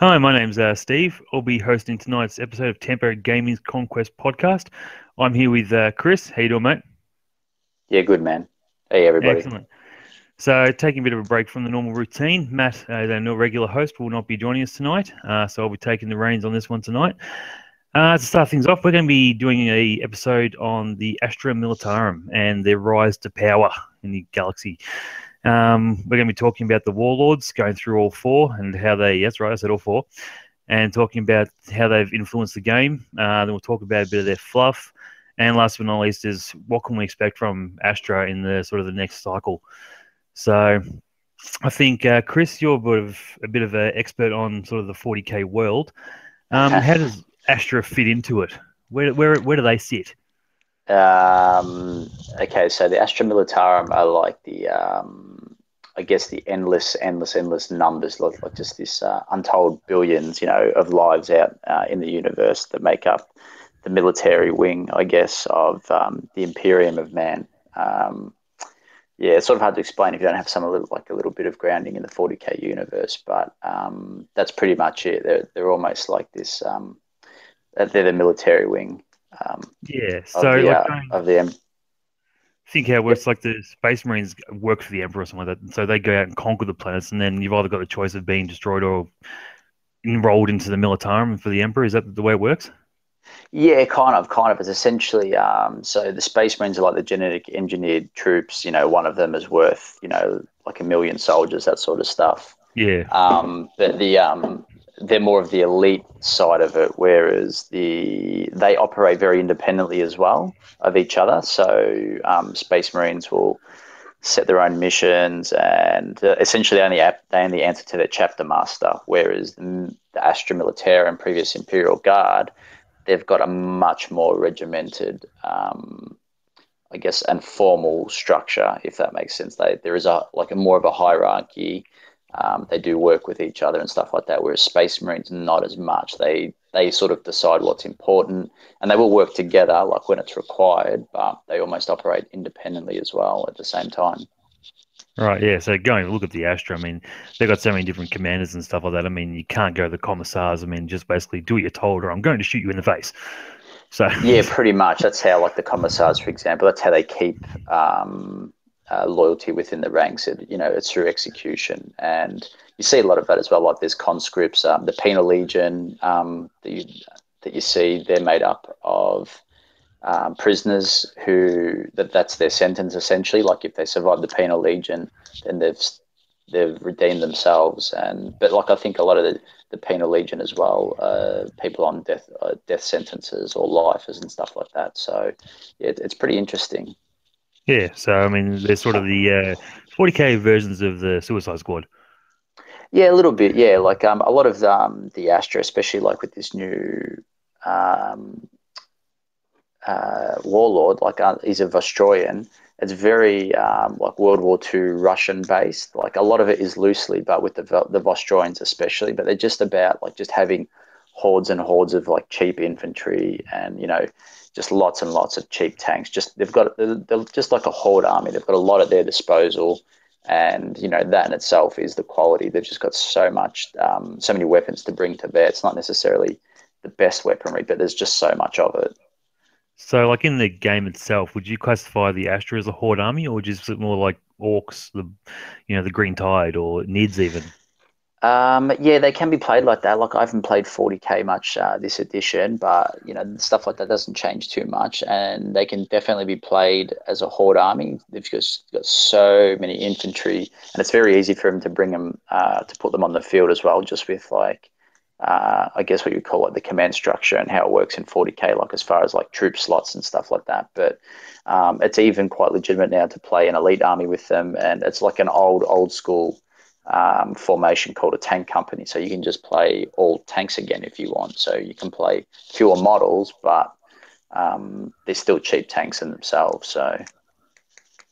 Hi, my name's uh, Steve. I'll be hosting tonight's episode of Tempo Gaming's Conquest podcast. I'm here with uh, Chris. How you doing, mate? Yeah, good man. Hey, everybody. Excellent. So, taking a bit of a break from the normal routine, Matt, uh, our regular host, will not be joining us tonight. Uh, so, I'll be taking the reins on this one tonight. Uh, to start things off, we're going to be doing a episode on the Astra Militarum and their rise to power in the galaxy. Um, we're going to be talking about the warlords, going through all four and how they, that's right, I said all four, and talking about how they've influenced the game. Uh, then we'll talk about a bit of their fluff. And last but not least is what can we expect from Astra in the sort of the next cycle. So I think, uh, Chris, you're a bit of a bit of an expert on sort of the 40k world. Um, how does Astra fit into it? Where, where, where do they sit? Um, okay, so the Astra Militarum are like the, um, I guess, the endless, endless, endless numbers, like, like just this uh, untold billions, you know, of lives out uh, in the universe that make up the military wing, I guess, of um, the Imperium of Man. Um, yeah, it's sort of hard to explain if you don't have some a little, like a little bit of grounding in the 40k universe, but um, that's pretty much it. They're they're almost like this. Um, they're the military wing um, yeah. So of the, like, uh, of the think how it works like the space marines work for the emperor or something like that and so they go out and conquer the planets and then you've either got the choice of being destroyed or enrolled into the militarum for the emperor. Is that the way it works? Yeah kind of kind of. It's essentially um, so the space marines are like the genetic engineered troops. You know one of them is worth you know like a million soldiers that sort of stuff. Yeah. Um, but the um, they're more of the elite side of it, whereas the they operate very independently as well of each other. So um, Space Marines will set their own missions, and uh, essentially only they only answer to their chapter master. Whereas the, the Astra Militarum and previous Imperial Guard, they've got a much more regimented. Um, I guess, and formal structure, if that makes sense. They, there is a like a more of a hierarchy um, they do work with each other and stuff like that. Whereas Space Marines, not as much. They they sort of decide what's important, and they will work together, like when it's required. But they almost operate independently as well at the same time. Right, yeah. So going to look at the Astra, I mean, they've got so many different commanders and stuff like that. I mean, you can't go to the commissars. I mean, just basically do what you're told, or I'm going to shoot you in the face. So yeah, pretty much. That's how, like the commissars, for example, that's how they keep um, uh, loyalty within the ranks. It, you know, it's through execution, and you see a lot of that as well. Like there's conscripts, um, the penal legion um, that you that you see. They're made up of um, prisoners who that that's their sentence essentially. Like if they survive the penal legion, then they've they've redeemed themselves. And but like I think a lot of the, the penal legion as well, uh, people on death uh, death sentences or lifers and stuff like that. So yeah, it's pretty interesting. Yeah, so I mean, they're sort of the uh, 40k versions of the Suicide Squad. Yeah, a little bit. Yeah, like um, a lot of the, um, the Astra, especially like with this new um, uh, warlord, like uh, he's a Vostroyan. It's very um, like World War II Russian based. Like a lot of it is loosely, but with the the Vostroyans especially. But they're just about like just having hordes and hordes of like cheap infantry and you know just lots and lots of cheap tanks. Just they've got they're just like a horde army. They've got a lot at their disposal, and you know that in itself is the quality. They've just got so much, um, so many weapons to bring to bear. It's not necessarily the best weaponry, but there's just so much of it. So, like in the game itself, would you classify the Astra as a horde army, or just more like orcs, the you know the Green Tide, or Nids even? Um, yeah, they can be played like that. Like I haven't played 40k much uh, this edition, but you know stuff like that doesn't change too much, and they can definitely be played as a horde army. They've got so many infantry, and it's very easy for them to bring them uh, to put them on the field as well, just with like uh, I guess what you call it the command structure and how it works in 40k, like as far as like troop slots and stuff like that. But um, it's even quite legitimate now to play an elite army with them, and it's like an old old school um, formation called a tank company. So you can just play all tanks again if you want. So you can play fewer models, but um, they're still cheap tanks in themselves. So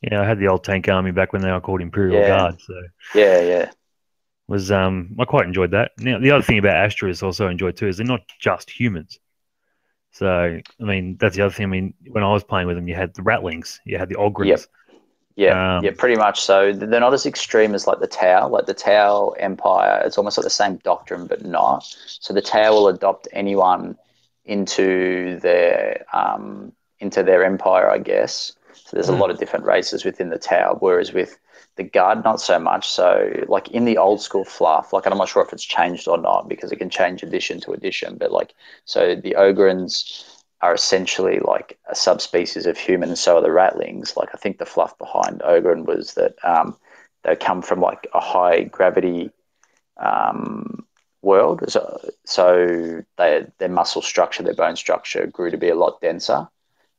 yeah, I had the old tank army back when they were called Imperial yeah. Guard. So yeah, yeah. Was um I quite enjoyed that. Now the other thing about Astra is also enjoyed too is they're not just humans. So I mean that's the other thing. I mean when I was playing with them, you had the Ratlings, you had the Ogryns. Yep Yeah, Um, yeah, pretty much so. They're not as extreme as like the Tau. Like the Tau Empire, it's almost like the same doctrine, but not. So the Tau will adopt anyone into their um, into their empire, I guess. So there's a Hmm. lot of different races within the Tau, whereas with the Guard, not so much. So like in the old school fluff, like and I'm not sure if it's changed or not because it can change edition to edition, but like so the Ogryns are essentially like a subspecies of human, and so are the Ratlings. Like I think the fluff behind Ogryn was that um, they come from like a high gravity um, world, so, so they, their muscle structure, their bone structure grew to be a lot denser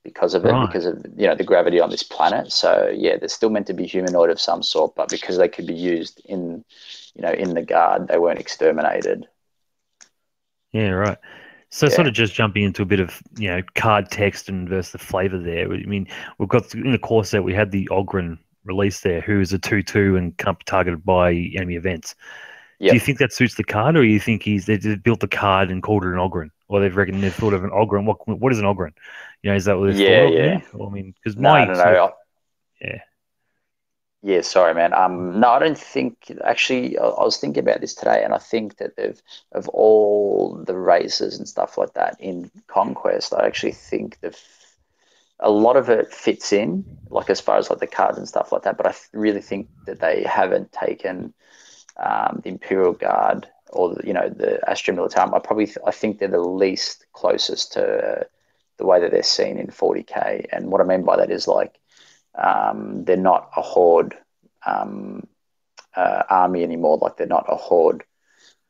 because of it, Right. because of you know the gravity on this planet. So yeah, they're still meant to be humanoid of some sort, but because they could be used in you know in the guard, they weren't exterminated. Yeah, right. So Yeah. sort of just jumping into a bit of you know card text and versus the flavor there. I mean, we've got in the core set we had the Ogryn release there, who is a two-two and can't be targeted by enemy events. Do you think that suits the card, or do you think he's they built the card and called it an Ogryn, or they've reckoned they've thought of an Ogryn? What what is an Ogryn? You know, is that what they've Yeah, thought of? yeah. Well, I mean, because No, my no, no. of- yeah. Yeah, sorry, man. Um, no, I don't think. Actually, I, I was thinking about this today, and I think that they've of all the races and stuff like that in Conquest, I actually think the a lot of it fits in, like as far as like the cards and stuff like that. But I really think that they haven't taken um, the Imperial Guard or the, you know the Astra Militarum. I probably I think they're the least closest to the way that they're seen in 40k. And what I mean by that is like um, they're not a horde um, uh, army anymore. Like they're not a horde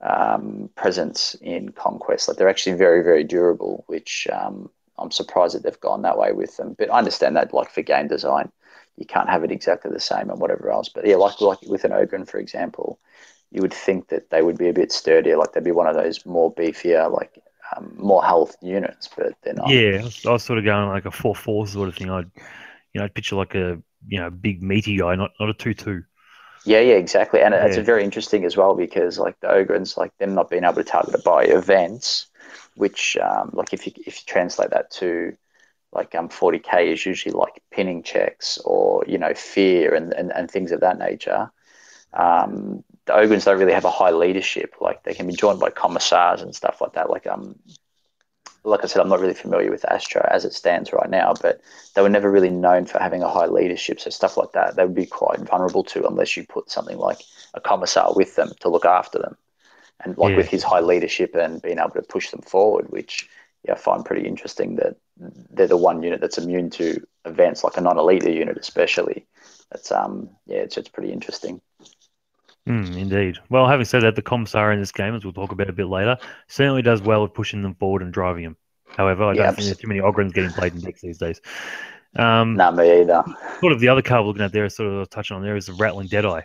um, presence in conquest. Like they're actually very, very durable, which um, I'm surprised that they've gone that way with them. But I understand that, like for game design, you can't have it exactly the same and whatever else. But yeah, like like with an Ogryn, for example, you would think that they would be a bit sturdier. Like they'd be one of those more beefier, like um, more health units, but they're not. Yeah, I was, I was sort of going like a four four sort of thing. I'd you know I'd picture like a you know big meaty guy, not not a two two. Yeah, yeah, exactly. And it's Yeah. very interesting as well because like the Ogryns, like them not being able to target it by events, which um, like if you if you translate that to like um 40k is usually like pinning checks or you know fear and, and, and things of that nature. Um, the Ogryns don't really have a high leadership. Like they can be joined by commissars and stuff like that. Like um, like I said, I'm not really familiar with Astra as it stands right now, but they were never really known for having a high leadership. So stuff like that, they would be quite vulnerable to unless you put something like a commissar with them to look after them. And like Yeah. with his high leadership and being able to push them forward, which yeah, I find pretty interesting that they're the one unit that's immune to events, like a non-elite unit especially. That's um yeah, it's it's pretty interesting. Mm, indeed. Well, having said that, the comps are in this game, as we'll talk about a bit later, certainly does well at pushing them forward and driving them. However, I Yeah, don't think there's too many Ogryns getting played in decks these days. Um, Nah, me either. sort of the other card we're looking at there, sort of touching on there, is the Ratling Deadeye.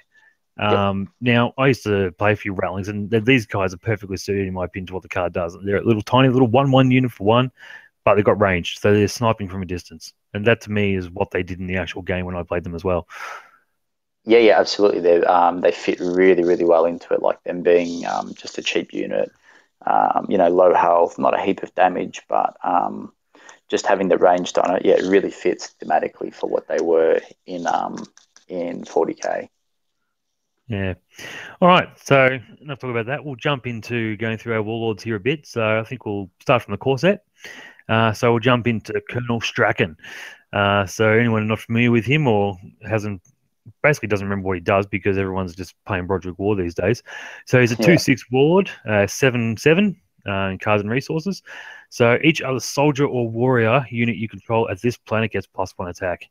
Um, Now, I used to play a few Ratlings, and these guys are perfectly suited, in my opinion, to what the card does. They're a little tiny, little one-one unit for one, but they've got range, so they're sniping from a distance, and that to me is what they did in the actual game when I played them as well. Yeah, yeah, absolutely. They um they fit really, really well into it. Like them being um just a cheap unit, um, you know, low health, not a heap of damage, but um just having the range on it, yeah, it really fits thematically for what they were in um in 40k. Yeah. All right. So enough talk about that. We'll jump into going through our warlords here a bit. So I think we'll start from the core set. Uh, so we'll jump into Colonel Straken. Uh, so anyone not familiar with him or hasn't basically doesn't remember what he does because everyone's just playing Broderick Worr these days. So he's a Yeah. two six ward, uh, seven seven uh, in cards and resources. So each other soldier or warrior unit you control at this planet gets plus one attack.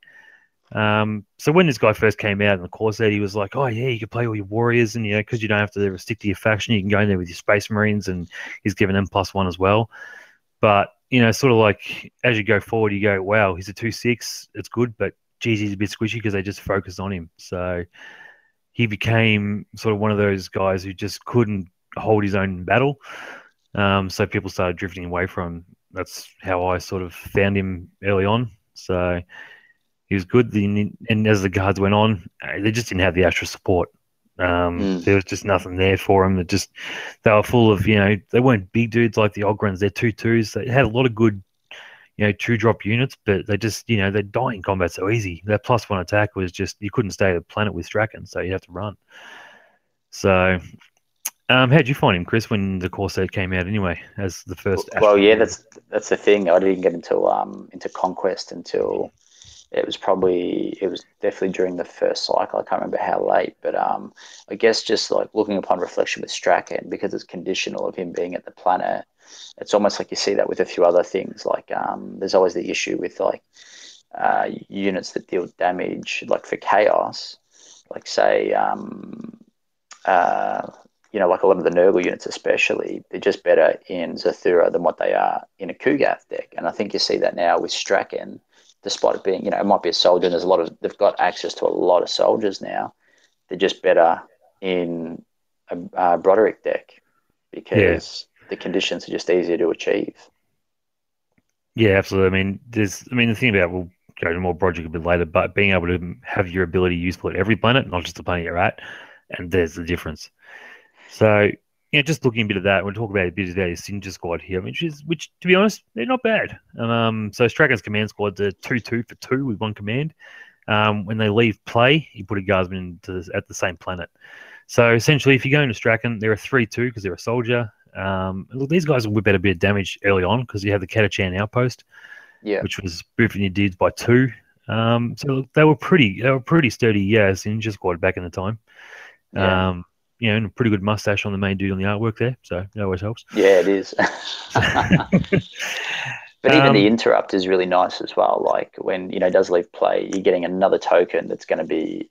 Um, so when this guy first came out in the core set, he was like, "Oh yeah, you can play all your warriors, and you know, because you don't have to stick to your faction, you can go in there with your Space Marines, and he's given them plus one as well." But you know, sort of like as you go forward, you go, "Wow, he's a two six. It's good, but geez, he's a bit squishy because they just focused on him." So he became sort of one of those guys who just couldn't hold his own battle. Um, so people started drifting away from. him. That's how I sort of found him early on. So he was good. The- And as the guards went on, uh, they just didn't have the extra support. Um, Mm. There was just nothing there for them. That just they were full of you know they weren't big dudes like the Ogryns. They're two twos. They had a lot of good you know, two drop units, but they just, you know, they die in combat so easy. That plus one attack was just you couldn't stay at the planet with Straken, so you have to run. So, um, how did you find him, Chris, when the set came out anyway, as the first? Well, yeah, that's that's the thing. I didn't get into um into conquest until it was probably it was definitely during the first cycle. I can't remember how late, but um, I guess just like looking upon reflection with Straken because it's conditional of him being at the planet. It's almost like you see that with a few other things. Like um, there's always the issue with like uh, units that deal damage, like for chaos, like say um, uh, you know, like a lot of the Nurgle units, especially, they're just better in Zarathur than what they are in a Ku'gath deck. And I think you see that now with Straken despite it being, you know, it might be a soldier. And there's a lot of they've got access to a lot of soldiers now. They're just better in a, a Broderick deck because. The conditions are just easier to achieve. Yeah, absolutely. I mean, there's, I mean, the thing about we'll go to more Broderick a bit later, but being able to have your ability useful at every planet, not just the planet you're at, and there's the difference. So yeah, just looking a bit of that, we'll talk about a bit of his Sinja squad here, which is, which to be honest, they're not bad. Um, so Straken's command squad's a two-two for two with one command. Um, when they leave play, you put a guardsman the, at the same planet. So essentially, if you go into Straken, they're a three-two because they're a soldier. Um, look, these guys will whip out a bit of damage early on because you have the Catachan outpost, yeah, which was boofing your dudes by two. Um, so they were pretty, they were pretty sturdy, yeah, Sinja squad back in the time. Yeah. Um, you know, and a pretty good mustache on the main dude on the artwork there. So that always helps. Yeah, it is. but even um, the interrupt is really nice as well. Like when, you know, does leave play, you're getting another token that's going to be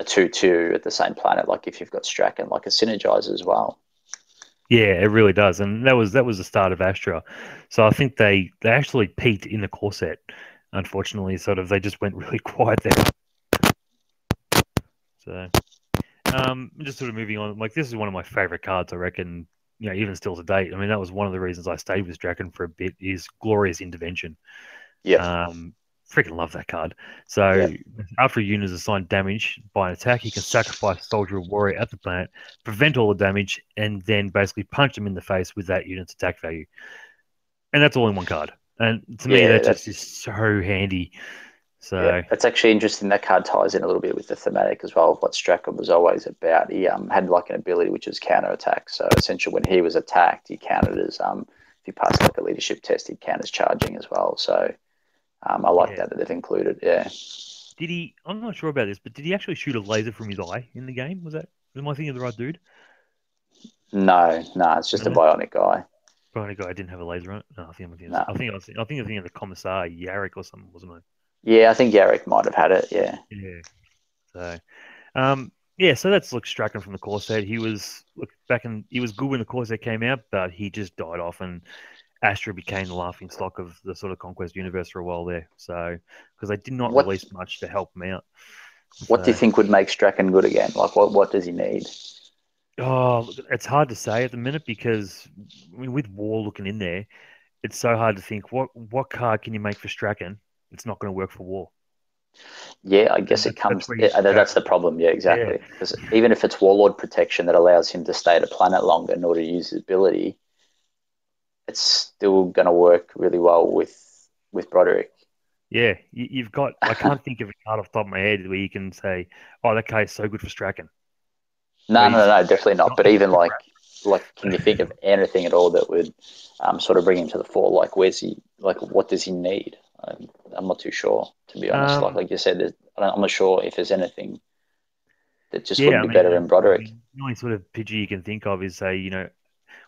a 2 2 at the same planet. Like if you've got Straken, like a synergizer as well. Yeah, it really does, and that was that was the start of Astra. So I think they they actually peaked in the core set. Unfortunately, sort of they just went really quiet there. So um, just sort of moving on, like this is one of my favorite cards. I reckon, you know, even still to date. I mean, that was one of the reasons I stayed with Straken for a bit. Is glorious intervention. Yeah. Um, freaking love that card. So yeah. after a unit is assigned damage by an attack, he can sacrifice soldier or warrior at the planet, prevent all the damage, and then basically punch them in the face with that unit's attack value. And that's all in one card. And to me, that just is so handy. So yeah, it's actually interesting. That card ties in a little bit with the thematic as well of what Straken was always about. He um, had like an ability which is counter attack. So essentially, when he was attacked, he countered as um, if he passed like a leadership test, he counters charging as well. So um, I like yeah. that that they've included. Yeah. Did he? I'm not sure about this, but did he actually shoot a laser from his eye in the game? Was that? Am I thinking of the right dude? No, no, it's just a bionic guy. Bionic guy didn't have a laser on it. No, I think I'm thinking. No. I think I was. I think I'm thinking of the commissar Yarrick or something, wasn't I? Yeah, I think Yarrick might have had it. Yeah. Yeah. So, um, yeah, so that's look Straken from the set. He was look back in he was good when the set came out, but he just died off and Astra became the laughing stock of the sort of conquest universe for a while there. So because they did not what, release much to help him out. What so, do you think would make Straken good again? Like what what does he need? Oh, it's hard to say at the minute because I mean, with Worr looking in there, it's so hard to think what what card can you make for Straken it's not going to work for Worr. Yeah, I guess it comes. That's, that's the problem. Yeah, exactly. Because yeah. even if it's warlord protection that allows him to stay at a planet longer in order to use his ability, it's still going to work really well with with Broderick. Yeah, you, have got. I can't think of a card off the top of my head where you can say, "Oh, that card's so good for Straken." No, no, no, no, definitely not. But even like, like, can you think of anything at all that would um, sort of bring him to the fore? Like, where's he? Like, what does he need? I'm, I'm not too sure, to be honest. Um, like like you said, I'm not sure if there's anything that just yeah, would be I mean, better than Broderick. I mean, the only sort of pidgey you can think of is say, you know,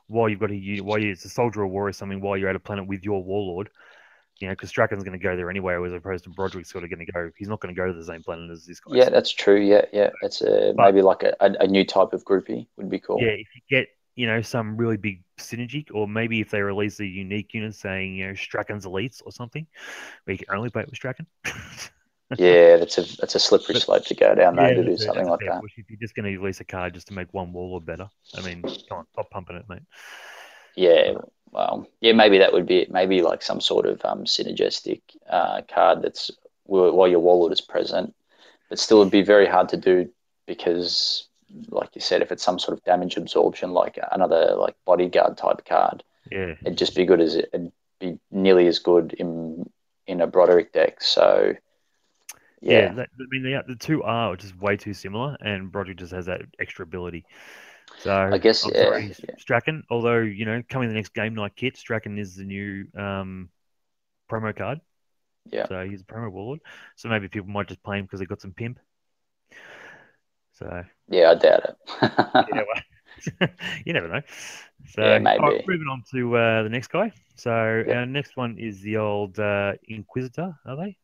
while you've got a while you're a soldier or war or something, while you're at a planet with your warlord, you know, because Straken's going to go there anyway, as opposed to Broderick's sort of going to go. He's not going to go to the same planet as this guy. Yeah, that's true. Yeah, yeah, it's a but, maybe like a, a, new type of groupie would be cool. Yeah, if you get you know some really big synergy, or maybe if they release a unique unit saying you know Straken's elites or something, where you can only play it with Straken. yeah, that's a that's a slippery but, slope to go down there yeah, to do something like that. If you're just going to release a card just to make one warlord better, I mean, come on, stop pumping it, mate. Yeah, well, yeah, maybe that would be it. Maybe like some sort of um, synergistic uh, card that's while your warlord is present, but still it'd be very hard to do because like you said, if it's some sort of damage absorption, like another like bodyguard type card, yeah, it'd just be good as it'd be nearly as good in in a Broderick deck. So Yeah, yeah, that, I mean the the two are just way too similar, and Broderick just has that extra ability. So I guess yeah, sorry, yeah. Straken. Although you know, coming the next game night kit, Straken is the new um, promo card. Yeah. So he's a promo warlord. So maybe people might just play him because they got some pimp. So yeah, I doubt it. yeah, well, you never know. So Yeah, maybe. right, moving on to uh, the next guy. So Yep. our next one is the old uh, Inquisitor. Are they?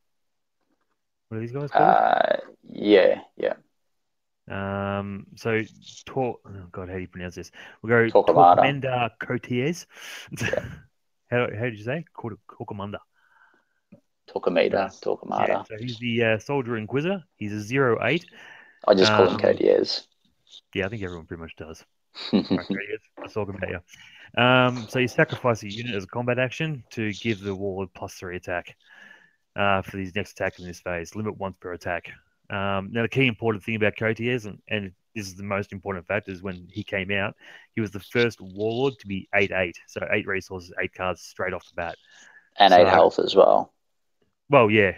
What are these guys called? uh, yeah, yeah. Um, so, Tor- oh God, how do you pronounce this? We'll go Torquemada. Torquemada Coteaz. how, how did you say? Cor- Torquemada. Torquemada, Yeah, Torquemada. so he's the uh, Soldier Inquisitor. He's a zero eight. I just call him Um, Coteaz. Yeah, I think everyone pretty much does. Let's talk about you. Um, so you sacrifice a unit as a combat action to give the warlord plus three attack uh, for these next attack in this phase. Limit once per attack. Um, now the key important thing about Coteaz, and, and this is the most important fact, is when he came out, he was the first warlord to be eight eight. So eight resources, eight cards straight off the bat. and eight health as well, Well, yeah,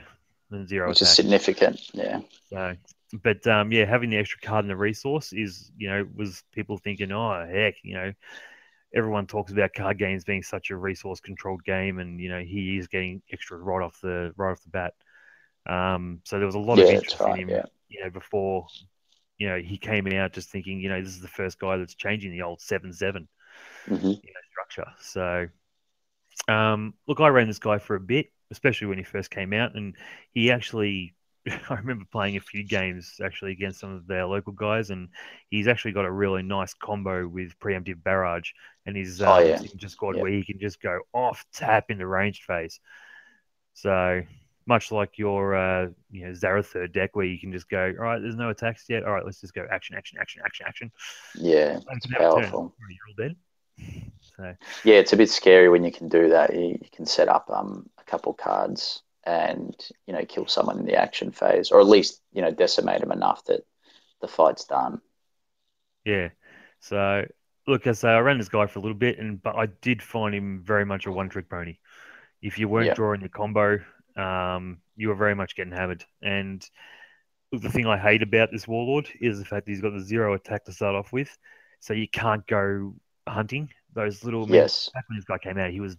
and zero which is significant. Yeah, So, but um, yeah, having the extra card in the resource is, you know, was people thinking, oh heck, you know, everyone talks about card games being such a resource controlled game, and you know he is getting extra right off the right off the bat. Um, so there was a lot yeah, of interest right. in him, Yeah, you know, before you know he came out, just thinking, you know, this is the first guy that's changing the old seven seven hmm you know, structure. So, um, look, I ran this guy for a bit, especially when he first came out, and he actually, I remember playing a few games actually against some of their local guys, and he's actually got a really nice combo with preemptive barrage, and his Oh, um, yeah. signature squad Yeah. where he can just go off tap into ranged phase. So. Much like your, uh, you know, Zarathur deck, where you can just go, all right, there's no attacks yet. All right, let's just go action, action, action, action, action. yeah, it's can have a turn. powerful. Dead. So, Yeah, it's a bit scary when you can do that. You, you can set up um, a couple cards and you know kill someone in the action phase, or at least you know decimate them enough that the fight's done. Yeah. So look, as I say, I ran this guy for a little bit, and but I did find him very much a one-trick pony. If you weren't Yeah. drawing your combo, um, you were very much getting hammered. And look, the thing I hate about this warlord is the fact that he's got the zero attack to start off with, so you can't go hunting. Those little Yes, back when this guy came out, he was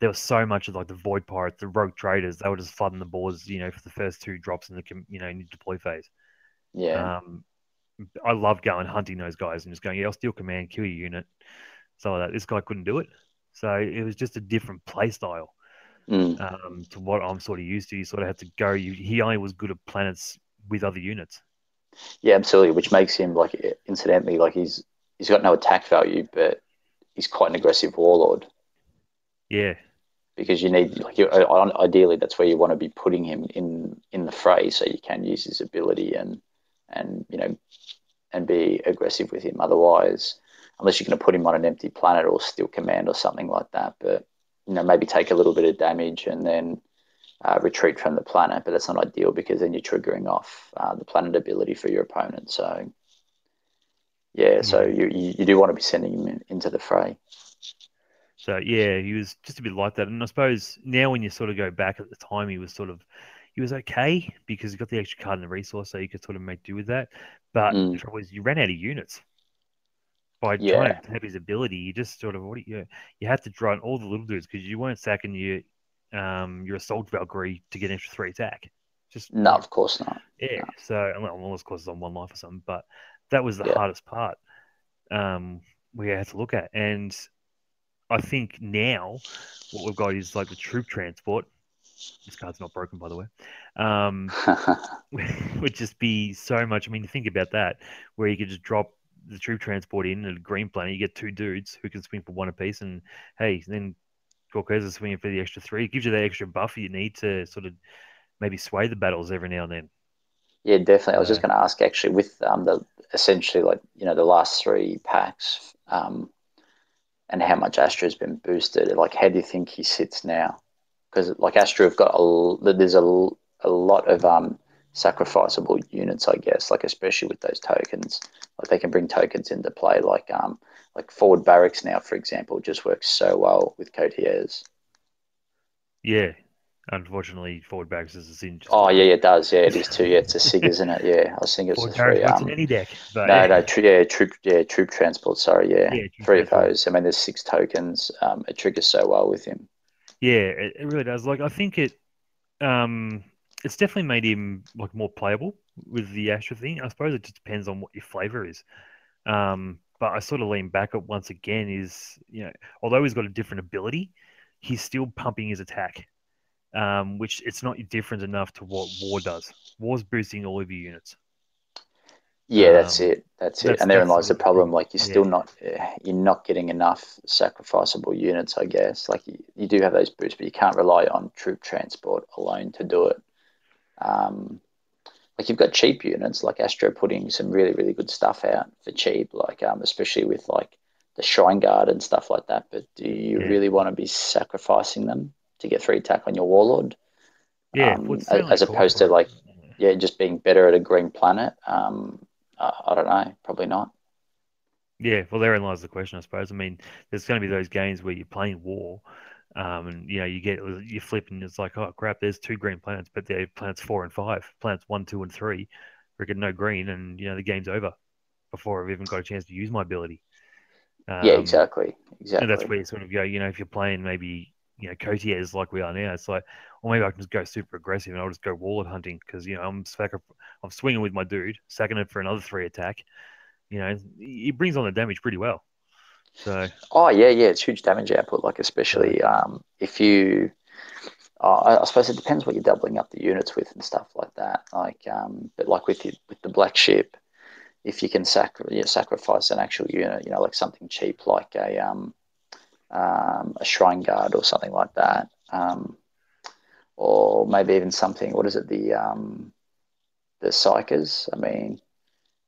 there was so much of like the void pirates, the rogue traders. They were just flooding the boards, you know, for the first two drops in the you know in the deploy phase. yeah, Um, I love going hunting those guys and just going, yeah, I'll steal command, kill your unit, So that. This guy couldn't do it, so it was just a different play style Mm, um, to what I'm sort of used to. You sort of had to go. You, he only was good at planets with other units. yeah, absolutely. Which makes him like incidentally like he's he's got no attack value, but he's quite an aggressive warlord Yeah, because you need like you, uh, ideally that's where you want to be putting him in in the fray so you can use his ability and and you know and be aggressive with him. Otherwise unless you're going to put him on an empty planet or steal command or something like that but you know maybe take a little bit of damage and then uh, retreat from the planet but that's not ideal because then you're triggering off uh, the planet ability for your opponent so yeah so you, you, you do want to be sending him in, into the fray So yeah, he was just a bit like that. And I suppose now when you sort of go back at the time, he was sort of he was okay because he got the extra card and the resource, so you could sort of make do with that. But Mm. the trouble is, you ran out of units by Yeah. trying to have his ability. You just sort of what you you had to draw on all the little dudes because you weren't sacking your um your assault Valkyrie to get an extra three attack. Just no of course not yeah. So well, unless of course it's on one life or something, but that was the Yeah. hardest part. Um, we had to look at, and I think now what we've got is like the troop transport. This card's not broken, by the way. Um, would just be so much. I mean, think about that, where you could just drop the troop transport in a green planet. You get two dudes who can swing for one apiece, and hey, then Coteaz is swinging for the extra three. It gives you that extra buffer you need to sort of maybe sway the battles every now and then. Yeah, definitely. I was just going to ask actually with um, the essentially like you know the last three packs um, and how much Astra's been boosted. Like, how do you think he sits now? Because like Astra have got a there's a, a lot of um, sacrificable units, I guess. Like especially with those tokens, like they can bring tokens into play. Like um like forward barracks now, for example, just works so well with Coteaz. Yeah, unfortunately, forward backs is a sin. Oh yeah, yeah, it does. Yeah, it is too. Yeah, it's a sig, isn't it? Yeah, I was thinking it's a three. Um, any deck. But, no, yeah. no, tr- yeah, troop, yeah, troop transport. Sorry, yeah, yeah three of those. I mean, there's six tokens. Um, it triggers so well with him. Yeah, it, it really does. Like, I think it, um, it's definitely made him like more playable with the Astra thing. I suppose it just depends on what your flavor is. Um, but I sort of lean back at once again is you know although he's got a different ability, he's still pumping his attack, um, which it's not different enough to what Worr does. Worr's boosting all of your units. Yeah, that's um, it. That's it. That's, and therein lies the problem. Like you're still yeah. not you're not getting enough sacrificable units. I guess. Like you, you do have those boosts, but you can't rely on troop transport alone to do it. Um, like you've got cheap units like Astra putting some really really good stuff out for cheap, like um, especially with like the Shrine Guard and stuff like that. But do you yeah. really want to be sacrificing them to get free attack on your Warlord? Yeah, um, as, as opposed to like yeah, just being better at a green planet. Um, uh, I don't know, probably not. Yeah, well, therein lies the question, I suppose. I mean, there's going to be those games where you're playing Worr, um, and you know, you get you flip and it's like, oh crap, there's two green planets, but they're planets four and five, planets one, two, and three. Freaking no green, and you know the game's over before I've even got a chance to use my ability. Um, yeah, exactly, exactly. And that's where you sort of go. You know, if you're playing maybe you know Coteaz like we are now, it's like, or maybe I can just go super aggressive and I'll just go warlord hunting because you know I'm I'm swinging with my dude, sacking it for another three attack. You know, he brings on the damage pretty well. So. Oh yeah, yeah, it's huge damage output. Like especially um, if you, uh, I suppose it depends what you're doubling up the units with and stuff like that. Like, um, but like with the, with the black ship, if you can sac- you know, sacrifice an actual unit, you know, like something cheap like a um, um, a shrine guard or something like that, um, or maybe even something. What is it? The um, the psychers. I mean,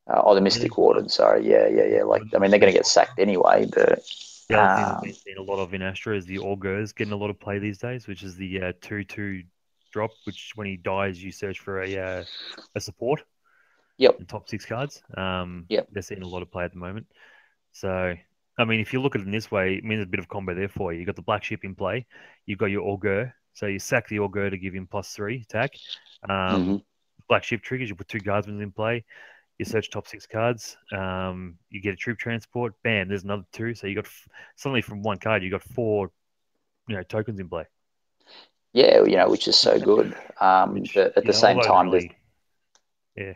uh, oh, the Mystic Warden. Sorry, yeah, yeah, yeah. Like, I mean, they're going to get sacked anyway, but. Um, we've seen a lot of in Astra is the Augurs getting a lot of play these days, which is the uh, two-two drop, which when he dies, you search for a uh, a support. Yep. top six cards. Um, yep. They're seeing a lot of play at the moment. So, I mean, if you look at it in this way, it means a bit of combo there for you. You've got the black ship in play. You've got your Augur. So you sack the Augur to give him plus three attack. Um, mm-hmm. Black ship triggers. You put two guardsmen in play you search top six cards, um, you get a troop transport, bam, there's another two. So you got suddenly from one card, you got four, you know, tokens in play. Yeah, you know, which is so good. Um, which, but at the know, same time, really, yeah,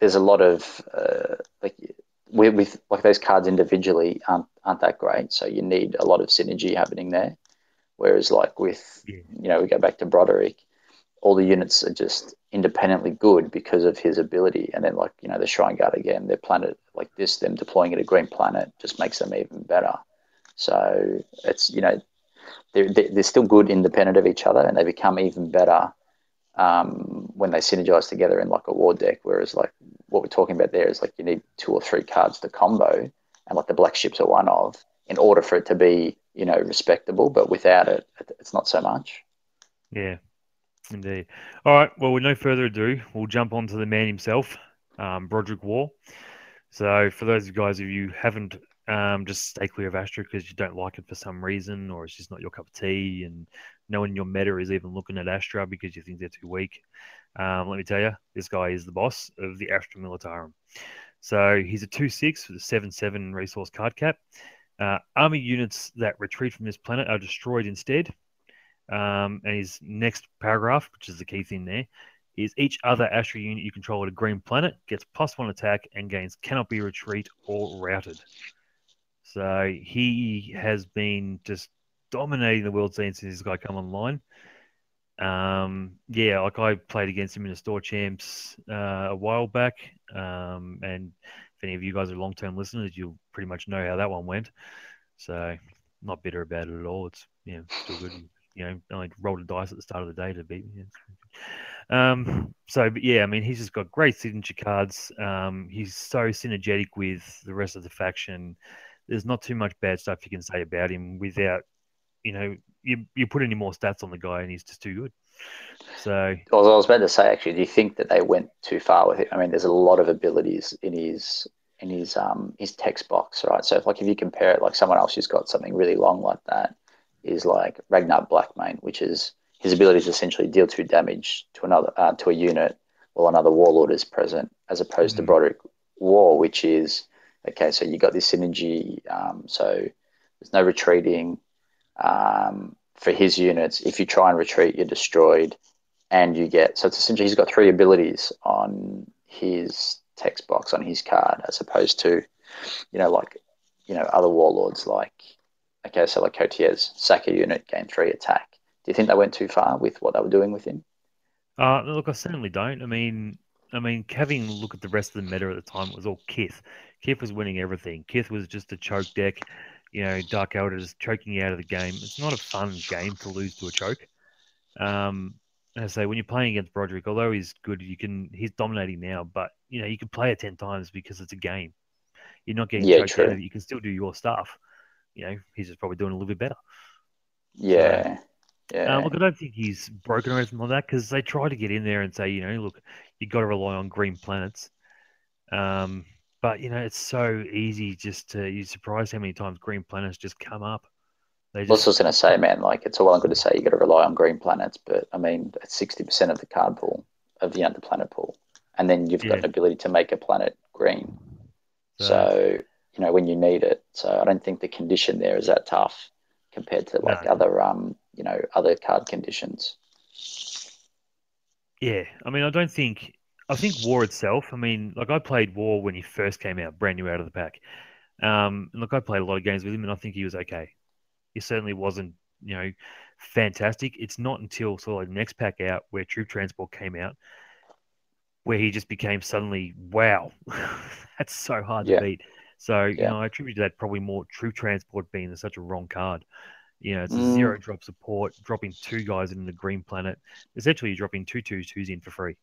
there's a lot of uh, with, with like those cards individually aren't aren't that great. So you need a lot of synergy happening there. Whereas like with yeah. you know we go back to Broderick, all the units are just independently good because of his ability. And then, like, you know, the Shrine Guard again, their planet like this, them deploying at a green planet just makes them even better. So it's, you know, they're, they're still good independent of each other and they become even better um, when they synergize together in like a Worr deck. Whereas, like, what we're talking about there is like you need two or three cards to combo, and like the black ships are one of, in order for it to be, you know, respectable. But without it, it's not so much. Yeah. Indeed. All right. Well, with no further ado, we'll jump on to the man himself, um, Broderick Worr. So, for those of you guys of you haven't um, just stay clear of Astra because you don't like it for some reason, or it's just not your cup of tea, and no one in your meta is even looking at Astra because you think they're too weak. Um, let me tell you, this guy is the boss of the Astra Militarum. So he's a 2 6 with a 7 7 resource card cap. Uh, army units that retreat from this planet are destroyed instead. Um, and his next paragraph, which is the key thing there, is each other Astra unit you control at a green planet gets plus one attack and gains cannot be retreat or routed. So he has been just dominating the world scene since this guy come online. Um, yeah, like I played against him in the store champs uh, a while back, um, and if any of you guys are long term listeners, you'll pretty much know how that one went. So not bitter about it at all. It's yeah, still good you know, only rolled a dice at the start of the day to beat me. Um, so, but yeah, I mean, he's just got great signature cards. Um, he's so synergetic with the rest of the faction. There's not too much bad stuff you can say about him without, you know, you, you put any more stats on the guy and he's just too good. So, I was, I was about to say, actually, do you think that they went too far with it? I mean, there's a lot of abilities in his in his um his text box, right? So, if, like, if you compare it, like someone else who's got something really long like that, is like Ragnar Blackmane, which is his ability to essentially deal two damage to another uh, to a unit while another warlord is present, as opposed mm-hmm. to Broderick Worr, which is okay. So you got this synergy. Um, so there's no retreating um, for his units. If you try and retreat, you're destroyed, and you get so it's essentially he's got three abilities on his text box on his card, as opposed to you know like you know other warlords like okay, so like Coteaz sack a unit, gain three attack. Do you think they went too far with what they were doing with him? Uh, look, I certainly don't. I mean, I mean, having a look at the rest of the meta at the time, it was all Kith. Kith was winning everything. Kith was just a choke deck. You know, Dark Eldar choking you out of the game. It's not a fun game to lose to a choke. Um, I say when you're playing against Broderick, although he's good, you can he's dominating now, but you know you can play it ten times because it's a game. You're not getting yeah, choked true. out of it. You can still do your stuff. You know, he's just probably doing a little bit better. Yeah. So, yeah. Uh, look, I don't think he's broken or anything like that because they try to get in there and say, you know, look, you've got to rely on green planets. Um, but you know, it's so easy just to. You're surprised how many times green planets just come up. They just, I was going to say, man, like it's all I'm going to say you got to rely on green planets, but I mean, it's sixty percent of the card pool of the under planet pool, and then you've got yeah. an ability to make a planet green. So, so, you know when you need it. So I don't think the condition there is that tough compared to like no. other um you know other card conditions. Yeah, I mean, I don't think. I think Worr itself. I mean, like I played Worr when he first came out, brand new out of the pack. Um, and look, I played a lot of games with him, and I think he was okay. He certainly wasn't, you know, fantastic. It's not until sort of like the next pack out where Troop Transport came out, where he just became suddenly, wow, that's so hard yeah. to beat. So, yeah. you know, I attribute that probably more Troop Transport being such a wrong card. You know, it's a mm. zero drop support, dropping two guys in the green planet. Essentially, you're dropping two two twos in for free.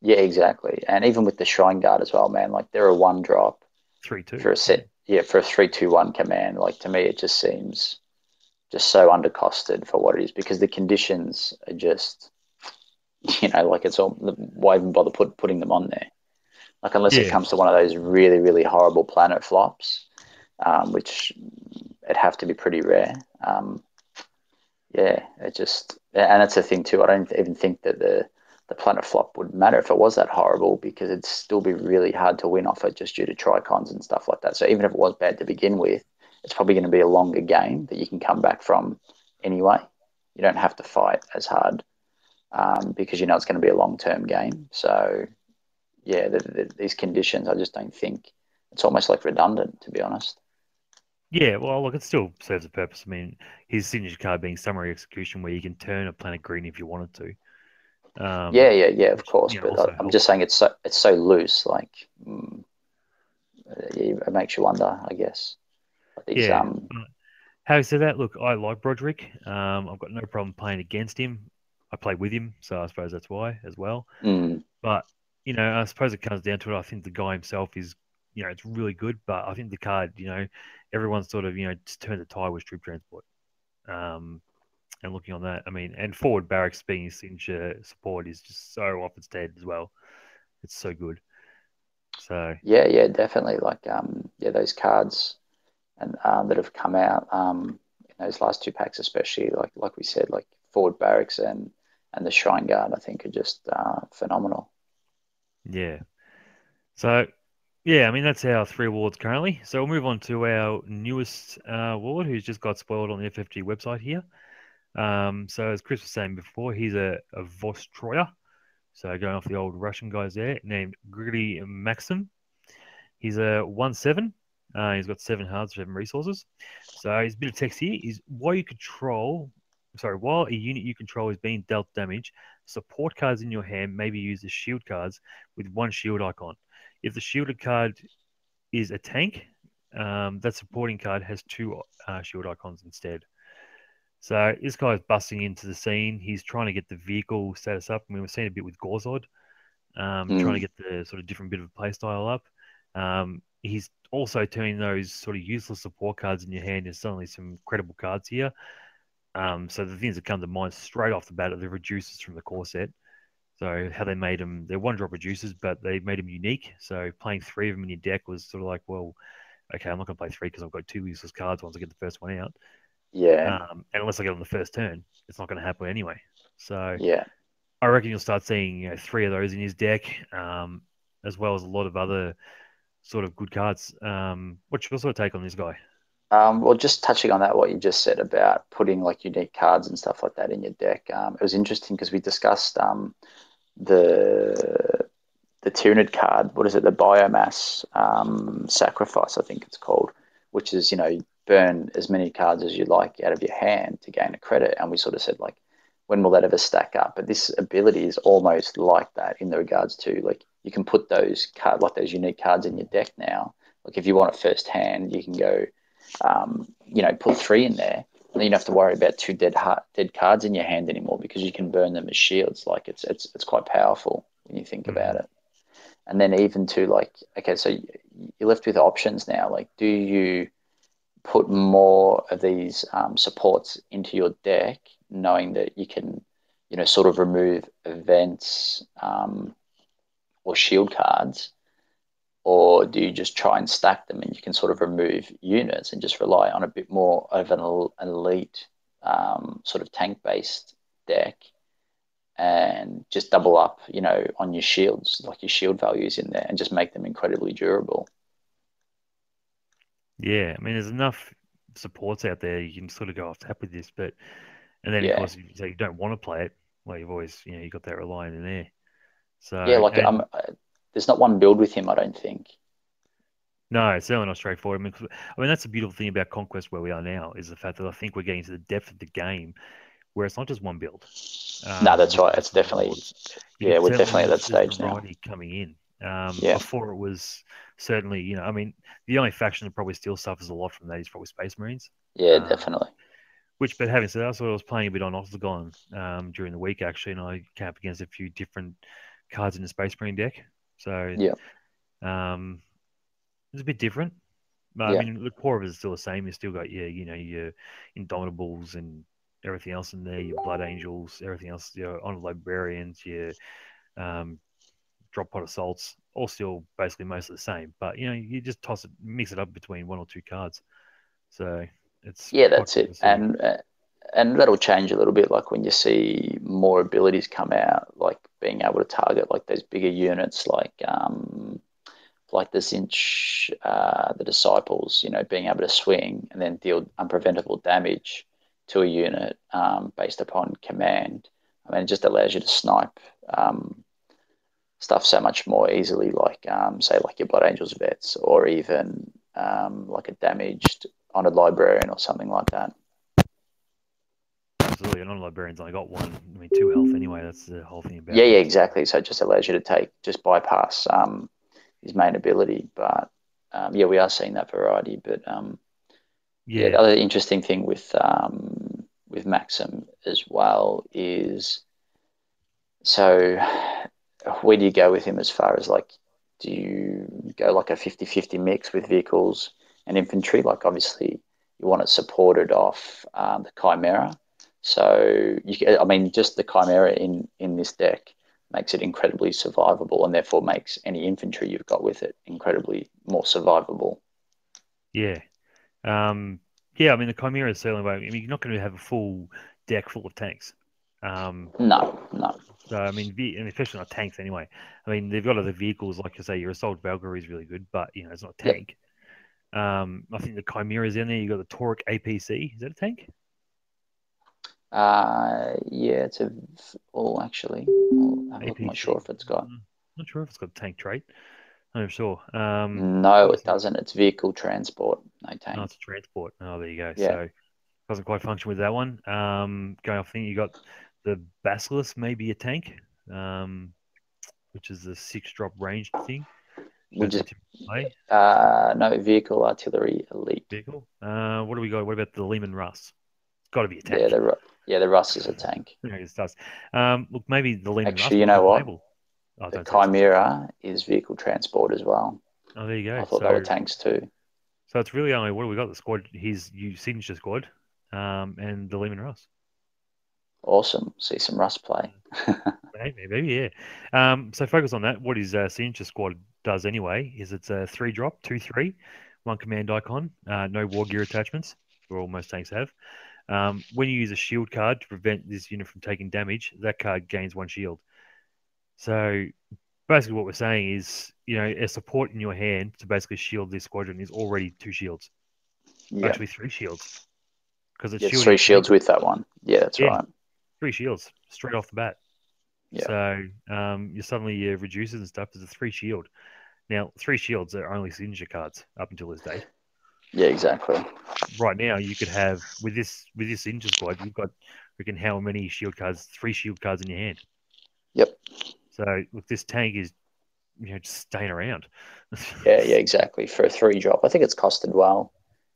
Yeah, exactly. And even with the Shrine Guard as well, man, like they're a one drop. Three two. For a set. Yeah, for a three two one command. Like to me it just seems just so undercosted for what it is because the conditions are just you know, like it's all why even bother put, putting them on there? Like unless yeah. it comes to one of those really, really horrible planet flops, um, which it'd have to be pretty rare. Um, yeah, it just and it's a thing too. I don't even think that the the planet flop wouldn't matter if it was that horrible because it'd still be really hard to win off it just due to tricons and stuff like that. So even if it was bad to begin with, it's probably going to be a longer game that you can come back from anyway. You don't have to fight as hard um, because you know it's going to be a long term game. So yeah, the, the, these conditions, I just don't think it's almost like redundant to be honest. Yeah, well, look, it still serves a purpose. I mean, his signature card being summary execution, where you can turn a planet green if you wanted to. Um, yeah, yeah, yeah, of course. You but I, am just saying it's so it's so loose, like mm, it makes you wonder, I guess. These, yeah. Um, Having said that, look, I like Broderick. Um, I've got no problem playing against him. I play with him, so I suppose that's why as well. Mm. But you know, I suppose it comes down to it. I think the guy himself is, you know, it's really good, but I think the card, you know, everyone's sort of, you know, just turned the tie with troop transport. Um, and looking on that, I mean, and forward barracks being his signature support is just so off its head as well. It's so good. So yeah, yeah, definitely. Like um, yeah, those cards and um, that have come out um, in those last two packs, especially like like we said, like forward barracks and and the shrine guard, I think are just uh, phenomenal. Yeah. So yeah, I mean that's our three awards currently. So we'll move on to our newest uh, award, who's just got spoiled on the FFG website here. Um, so as Chris was saying before, he's a, a Vostroya. So going off the old Russian guys there, named Grigory Maxim. He's a one seven. Uh, he's got seven hearts, seven resources. So his bit of text here is while you control, sorry, while a unit you control is being dealt damage, support cards in your hand may be used as shield cards with one shield icon. If the shielded card is a tank, um, that supporting card has two uh, shield icons instead. So this guy's busting into the scene. He's trying to get the vehicle status up. I mean, we've seen a bit with Gorzod, um, mm. trying to get the sort of different bit of play style up. Um, he's also turning those sort of useless support cards in your hand into suddenly some credible cards here. Um, so the things that come to mind straight off the bat are the reducers from the core set. So how they made them, they're one drop reducers, but they made them unique. So playing three of them in your deck was sort of like, well, okay, I'm not going to play three because I've got two useless cards once I get the first one out. Yeah. Um, and unless I get on the first turn, it's not going to happen anyway. So yeah. I reckon you'll start seeing you know three of those in his deck, um, as well as a lot of other sort of good cards. Um, what's your sort of take on this guy? Um, well, just touching on that, what you just said about putting like unique cards and stuff like that in your deck, um, it was interesting because we discussed um, the the Tyranid card. What is it? The biomass um, sacrifice, I think it's called, which is you know burn as many cards as you like out of your hand to gain a credit. And we sort of said like, when will that ever stack up? But this ability is almost like that in the regards to like you can put those card like those unique cards in your deck now. Like if you want it first hand, you can go um, you know, put three in there, and then you don't have to worry about two dead heart, dead cards in your hand anymore because you can burn them as shields. Like it's it's it's quite powerful when you think mm-hmm. about it. And then even to like, okay, so you're left with options now. Like, do you put more of these um, supports into your deck, knowing that you can, you know, sort of remove events um, or shield cards, or do you just try and stack them and you can sort of remove units and just rely on a bit more of an elite um, sort of tank based deck and just double up, you know, on your shields, like your shield values in there, and just make them incredibly durable. Yeah, I mean, there's enough supports out there you can sort of go off tap with this, but and then Yeah. of course you say you don't want to play it, well, you've always you know you got that reliant in there. So Yeah, like and um, there's not one build with him, I don't think. no, it's certainly not straightforward. I mean, I mean, that's the beautiful thing about Conquest where we are now is the fact that I think we're getting to the depth of the game where it's not just one build. No, Um, that's right. It's definitely yeah, we're definitely at that stage now. coming in. Um, Yeah. before it was certainly, you know, I mean, the only faction that probably still suffers a lot from that is probably Space Marines. Yeah, Um, definitely. Which, but having said that, so I was playing a bit on Octagon um, during the week actually, and I came up against a few different cards in the Space Marine deck. So Yeah. um, it's a bit different. But Yeah. I mean, the core of it is still the same. You still got your, you know, your Indomitables and everything else in there, your Blood Angels, everything else, your Honor Librarians, your um, Drop Pod Assaults, all still basically most of the same. But you know, you just toss it, mix it up between one or two cards. So it's Yeah, that's it. And uh, and that'll change a little bit, like when you see more abilities come out, like being able to target like those bigger units, like um, like the Tzeentch, uh, the Disciples, you know, being able to swing and then deal unpreventable damage to a unit um, based upon command. I mean, it just allows you to snipe um, stuff so much more easily, like um, say like your Blood Angels vets, or even um, like a damaged honored librarian or something like that. Absolutely. On librarians, I got one. I mean, two health anyway. That's the whole thing about Yeah, yeah, exactly. So it just allows you to take just bypass um, his main ability. But um, yeah, we are seeing that variety. But um, yeah, Yeah. the other interesting thing with um, with Maxim as well is so where do you go with him as far as like do you go like a 50-50 mix with vehicles and infantry? Like obviously you want it supported off um, the Chimera. So you, I mean, just the Chimera in in this deck makes it incredibly survivable, and therefore makes any infantry you've got with it incredibly more survivable. Yeah. Um, yeah, I mean, the Chimera is certainly, I mean, you're not going to have a full deck full of tanks. Um, No, no, so, I mean, ve- and especially not tanks anyway. I mean, they've got other vehicles, like you say, your Assault Valkyrie is really good, but, you know, it's not a Yep. tank. Um, I think the Chimera's in there. you got the Torque APC. Is that a tank? uh, yeah, it's a oh, actually, I'll have a look. I'm not sure if it's got. Mm, Not sure if it's got a tank trait. I'm not sure. Um, No, it doesn't. It's vehicle transport, no tank. No, it's transport. Oh, there you go. Yeah. So doesn't quite function with that one. Um, going off, I think you got the Basilisk, maybe a tank, um, which is the six drop range thing. We That's a just play uh, no vehicle artillery elite. vehicle. Uh, what do we got? What about the Leman Russ? It's got to be a tank. Yeah, the yeah the Russ is a tank. Yeah, it does. Um, look, maybe the Leman Russ. Actually, you know be what? Oh, The. Chimera is vehicle transport as well. Oh, there you go. I thought so, they were tanks too. so it's really only what do we got? The squad. His you signature squad, um, and the Leman Russ. Awesome. See some Russ play. Maybe, maybe, yeah. Um, so focus on that. What his uh, signature squad does anyway is it's a three drop, two three, one command icon, uh, no war gear attachments. where all most tanks have. Um, when you use a shield card to prevent this unit from taking damage, that card gains one shield. So basically, what we're saying is, you know, a support in your hand to basically shield this squadron is already two shields, Yeah. actually three shields, because it's Yeah, three shields with that one. Yeah, that's Yeah. right. Three shields straight off the bat. Yeah. So um, you suddenly your reduces and stuff There's a three shield. Now three shields are only signature cards up until this date. Yeah, exactly. Right now you could have with this with this signature squad you've got freaking how many shield cards? Three shield cards in your hand. Yep. So look, this tank is you know just staying around. Yeah, yeah, exactly. For a three drop, I think it's costed well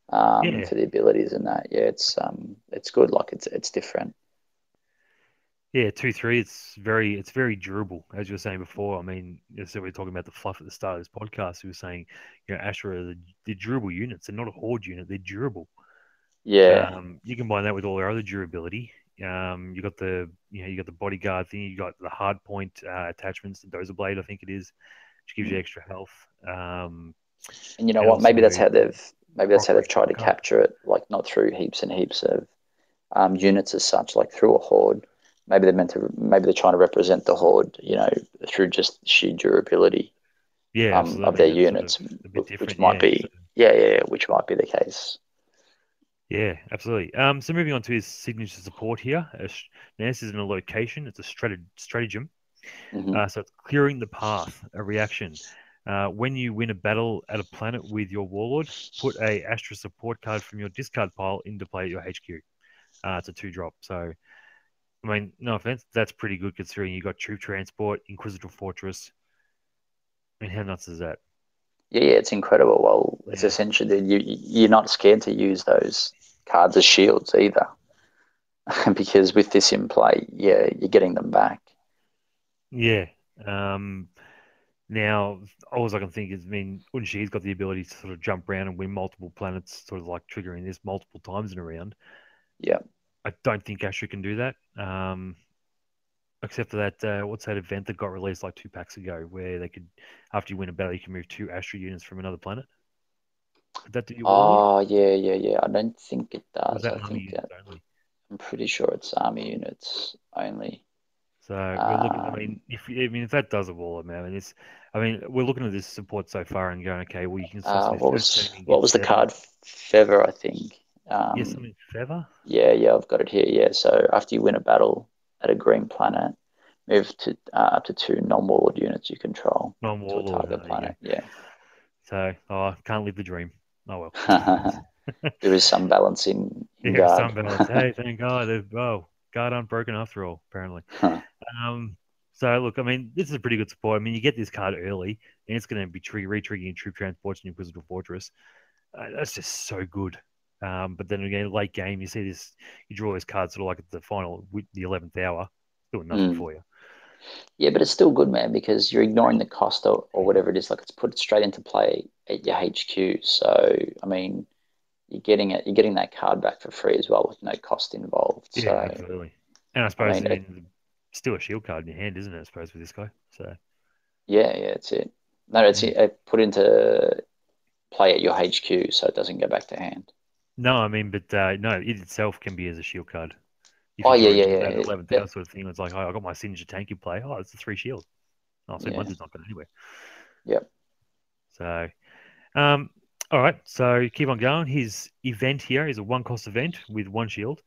um, Yeah. for the abilities and that. Yeah, it's um, it's good. Like it's it's different. Yeah, two three. It's very it's very durable, as you were saying before. I mean, you said we were talking about the fluff at the start of this podcast. We were saying, you know, Astra are the, the durable units. They're not a horde unit. They're durable. Yeah, Um, you combine that with all their other durability. Um, you got the you know you got the bodyguard thing. You got the hard point uh, attachments, the dozer blade, I think it is, which gives you extra health. Um, and you know and what? Maybe that's how they've maybe that's how they've tried to capture it. Like not through heaps and heaps of um, units as such, like through a horde. Maybe they're meant to. Maybe they're trying to represent the horde. You know, through just sheer durability. yeah, Um, of their. That's units, sort of which might yeah. be- So- Yeah, yeah, which might be the case. Yeah, absolutely. Um, so moving on to his signature support here. Uh, now this isn't a location; it's a strate- stratagem. Mhm. Uh, so it's clearing the path, a reaction. Uh, when you win a battle at a planet with your warlord, put a Astra support card from your discard pile into play at your HQ. Uh, it's a two drop. So, I mean, no offense, that's pretty good considering you got troop transport, Inquisitor Fortress. I mean, how nuts is that? Yeah, yeah, it's incredible. Well, it's Yeah. essentially you you're not scared to use those cards as shields either, because with this in play, yeah, you're getting them back. Yeah. Um, now, all I can think is, I mean, Aun'shi's got the ability to sort of jump around and win multiple planets, sort of like triggering this multiple times in a round. Yeah. I don't think Astra can do that. Um, except for that, uh, what's that event that got released like two packs ago, where they could, after you win a battle, you can move two Astra units from another planet. Did that do you? Oh, yeah, yeah, yeah. I don't think it does. I think that, only? I'm pretty sure it's army units only. So we're looking. I Um, mean, if I mean if that does a wall, man, I mean, it's. I mean, we're looking at this support so far and going, okay, well, you can. Uh, what was what was the card? Feather, I think. Um, Yeah, something feather. Yeah, yeah, I've got it here. Yeah, so after you win a battle at a green planet, move to uh, up to two non-warlord units you control Non to a target planet. Yeah, So, oh, can't live the dream. Oh well. there is some balance in, in Yeah, some balance. Hey, thank God. Oh, guard unbroken after all, apparently. Huh. Um, so look, I mean, this is a pretty good support. I mean, you get this card early, and it's going to be trigger re-triggering troop transports and Inquisitor Fortress. Uh, that's just so good. Um, but then again, late game, you see this, you draw this card sort of like at the final, the eleventh hour, doing nothing Mm. for you. Yeah, but it's still good, man, because you're ignoring the cost or, or whatever it is. Like it's put straight into play at your HQ. So I mean, you're getting it. You're getting that card back for free as well with no cost involved. Yeah, So absolutely. And I suppose mean, it- still a shield card in your hand, isn't it? I suppose with this guy. So yeah, yeah, it's it. No, it's it, put into play at your HQ, so it doesn't go back to hand. No, I mean, but uh, no, it itself can be as a shield card. Oh, yeah, yeah, it yeah. Eleventh Yeah. sort of thing. It's like, oh, I got my signature tank in play. Oh, it's a three shield. Oh, so Yeah. one's not going anywhere. Yep. So, um, all right. So keep on going. His event here is a one cost event with one shield.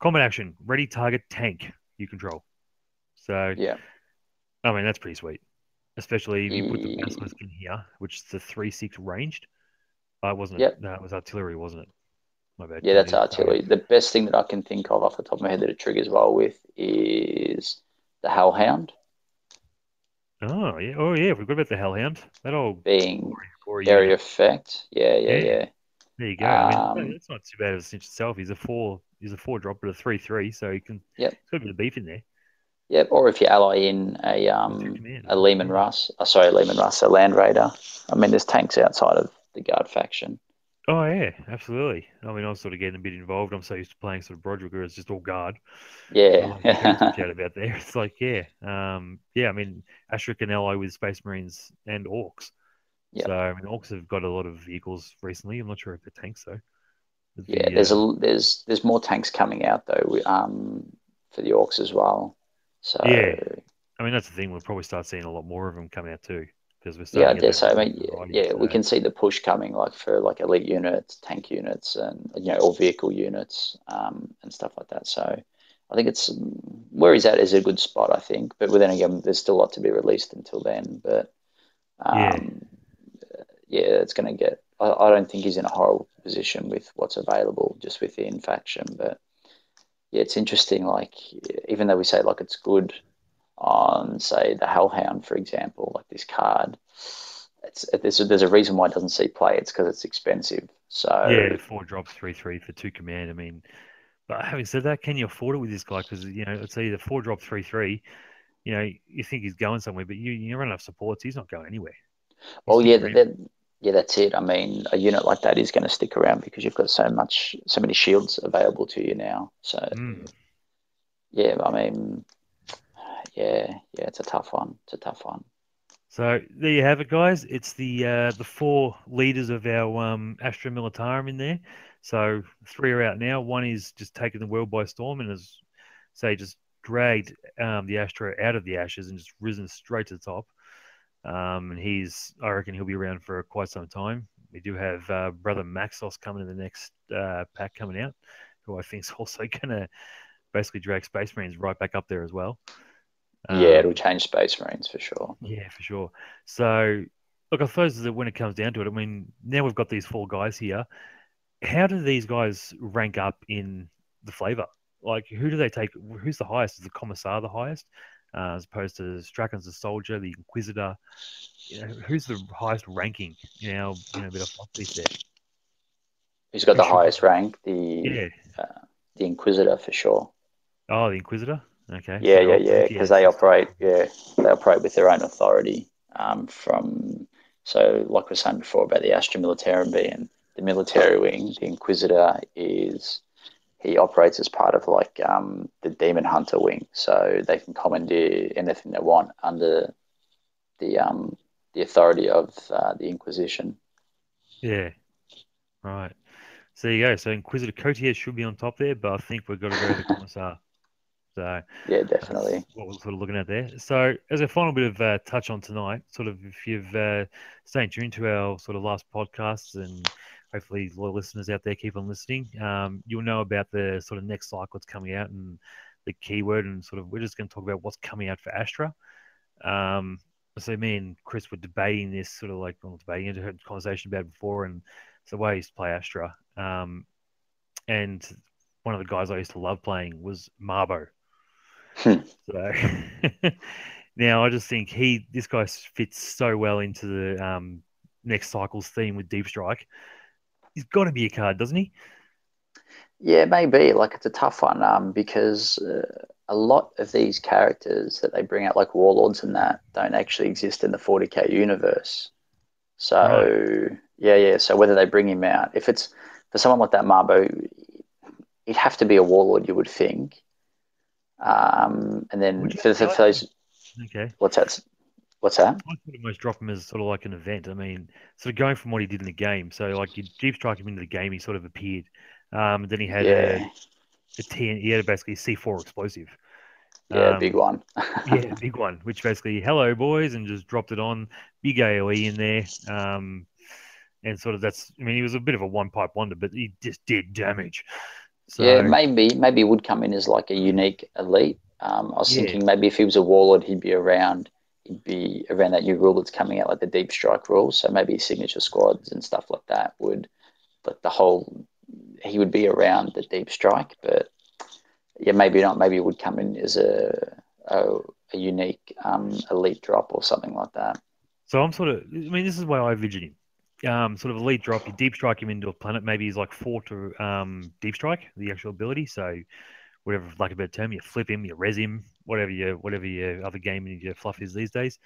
Combat action: ready target tank you control. So Yeah. I mean that's pretty sweet, especially if you put the basilisk in here, which is the three six ranged. Uh, it wasn't Yep. No, it was artillery, wasn't it? My bad. Yeah, that's artillery. The best thing that I can think of off the top of my head that it triggers well with is the Hellhound Oh yeah, oh yeah. We got about the Hellhound. That'll being gory area unit. effect. Yeah, yeah, Yeah. yeah. There you go. I mean, Um, that's not too bad of a cinch itself. He's a four. He's a four drop, but a three three. So he can. Yep. Got a bit of beef in there. Yep. Or if you ally in a um a Leman Russ, uh, sorry, Leman Russ, a Land Raider. I mean, there's tanks outside of the guard faction. Oh yeah, absolutely. I mean, I was sort of getting a bit involved. I'm so used to playing sort of Broderick, where it's just all guard. Yeah. chat about there. It's like, yeah, um, yeah. I mean, Astra can ally with Space Marines and Orcs. Yep. So I mean, Orcs have got a lot of vehicles recently. I'm not sure if they're tanks though. The, Yeah, there's uh, a there's there's more tanks coming out though um, for the orcs as well. So Yeah. I mean, that's the thing. We'll probably start seeing a lot more of them come out too, because we're yeah, I to get guess so. that I mean, variety, yeah, we can see the push coming like for like elite units, tank units, and you know, all vehicle units um, and stuff like that. So I think it's where he's at is a good spot, I think. But then again, there's still a lot to be released until then. But Yeah. um, yeah, it's going to get. I, I don't think he's in a horrible position with what's available just within faction. But yeah, it's interesting. Like even though we say like it's good on say the Hellhound, for example, like this card, it's there's a, there's a reason why it doesn't see play. It's because it's expensive. So Yeah, four drops, three three for two command. I mean, but having said that, can you afford it with this guy? Because you know, it's either four drop, three three. You know, you think he's going somewhere, but you you run enough supports, he's not going anywhere. He's Well, yeah, that, yeah, that's it. I mean, a unit like that is going to stick around because you've got so much, so many shields available to you now. So, Mm. yeah, I mean, yeah, yeah, it's a tough one. It's a tough one. So there you have it, guys. It's the uh, the four leaders of our um, Astra Militarum in there. So three are out now. One is just taking the world by storm and has, say, just dragged um, the Astra out of the ashes and just risen straight to the top. Um, and he's, I reckon, he'll be around for quite some time. We do have uh, brother Maxos coming in the next uh, pack coming out, who I think is also going to basically drag Space Marines right back up there as well. Yeah, Um, it'll change Space Marines for sure. yeah, for sure. So, look, I suppose that when it comes down to it, I mean, now we've got these four guys here. How do these guys rank up in the flavor? Like, who do they take? Who's the highest? Is the Commissar the highest, uh, as opposed to Straken's the Soldier, the Inquisitor? You know, who's the highest ranking? You know, you know, a bit of there. Who's got the Who should- highest rank? The Yeah. the Inquisitor for sure. Oh, the Inquisitor. Okay. Yeah, So yeah, yeah, because they operate. Yeah, they operate with their own authority. Um, from so, like we were saying before about the Astra Militarum being the military wing, the Inquisitor is he operates as part of like um, the Demon Hunter wing, so they can commandeer anything they want under the um, the authority of uh, the Inquisition. Yeah. Right. So there you go. So Inquisitor Coteaz should be on top there, but I think we've got to go to the Commissar. So Yeah, definitely. What we're sort of looking at there. So, as a final bit of uh, touch on tonight, sort of if you've uh, stayed tuned to our sort of last podcasts and hopefully loyal listeners out there keep on listening, um, you'll know about the sort of next cycle that's coming out and the keyword and sort of we're just going to talk about what's coming out for Astra. Um, so me and Chris were debating this sort of like well, debating it, had a conversation about it before, and the way I used to play Astra. Um, and one of the guys I used to love playing was Marbo. Hmm. So now I just think he, this guy fits so well into the um, next cycle's theme with Deep Strike. He's got to be a card, doesn't he? Yeah, maybe. Like it's a tough one um, because uh, a lot of these characters that they bring out, like warlords and that, don't actually exist in the 40k universe. So yeah, yeah. So whether they bring him out, if it's for someone like that, Marbo, it'd have to be a warlord, you would think. Um, and then you for, for, like- those, Okay. what's that? What's that? I could almost drop him as sort of like an event. I mean, sort of going from what he did in the game. So, like, you Deep Strike him into the game, he sort of appeared. Um, then he had Yeah, a, a T, he had basically a C4 explosive. yeah, Um, big one. yeah, big one, which basically, hello, boys, and just dropped it on. Big AoE in there. Um, and sort of that's, I mean, he was a bit of a one pipe wonder, but he just did damage. So, yeah, maybe maybe he would come in as like a unique elite. Um, I was Yeah. thinking maybe if he was a warlord, he'd be around. He'd be around that new rule that's coming out, like the deep strike rule. So maybe signature squads and stuff like that would, but the whole he would be around the deep strike. But yeah, maybe not. Maybe he would come in as a a, a unique um, elite drop or something like that. So I'm sort of, I mean, this is why I envision him. Um, sort of elite drop, you deep strike him into a planet. Maybe he's like four to um, deep strike, the actual ability. So whatever, like a better term, you flip him, you res him, whatever your whatever your other game and your fluff is these days.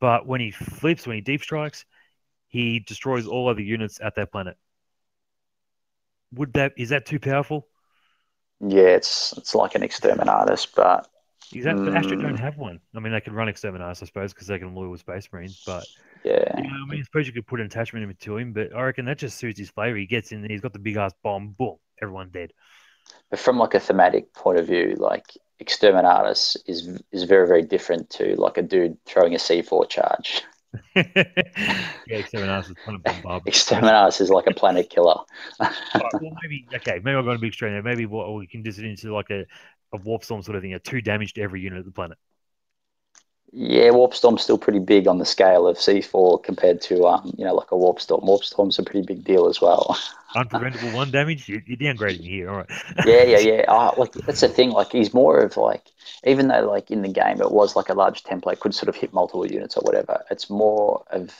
But when he flips, when he deep strikes, he destroys all other units at that planet. Would that is that too powerful? Yeah, it's it's like an exterminatus, but Astra Mm. don't have one. I mean, they can run Exterminatus, I suppose, because they can lure with Space Marines. But Yeah. you know, I mean, I suppose you could put an attachment in to him. But I reckon that just suits his flavor. He gets in he's got the big ass bomb, boom, everyone dead. But from like a thematic point of view, like Exterminatus is is very very different to like a dude throwing a C4 charge. yeah, Exterminatus is kind of. Exterminatus is like a planet killer. Alright, well, maybe okay. Maybe I've got a big strain there. Maybe what we can just it into like a, a warp storm sort of thing, a two damage to every unit of the planet. Yeah, Warp Storm's still pretty big on the scale of C4 compared to um, you know, like a Warp Storm. Warp Storm's a pretty big deal as well. Unpreventable one damage. You- You're downgrading here. All right. yeah, yeah, yeah. Oh, like that's the thing. Like he's more of like, even though like in the game it was like a large template could sort of hit multiple units or whatever. It's more of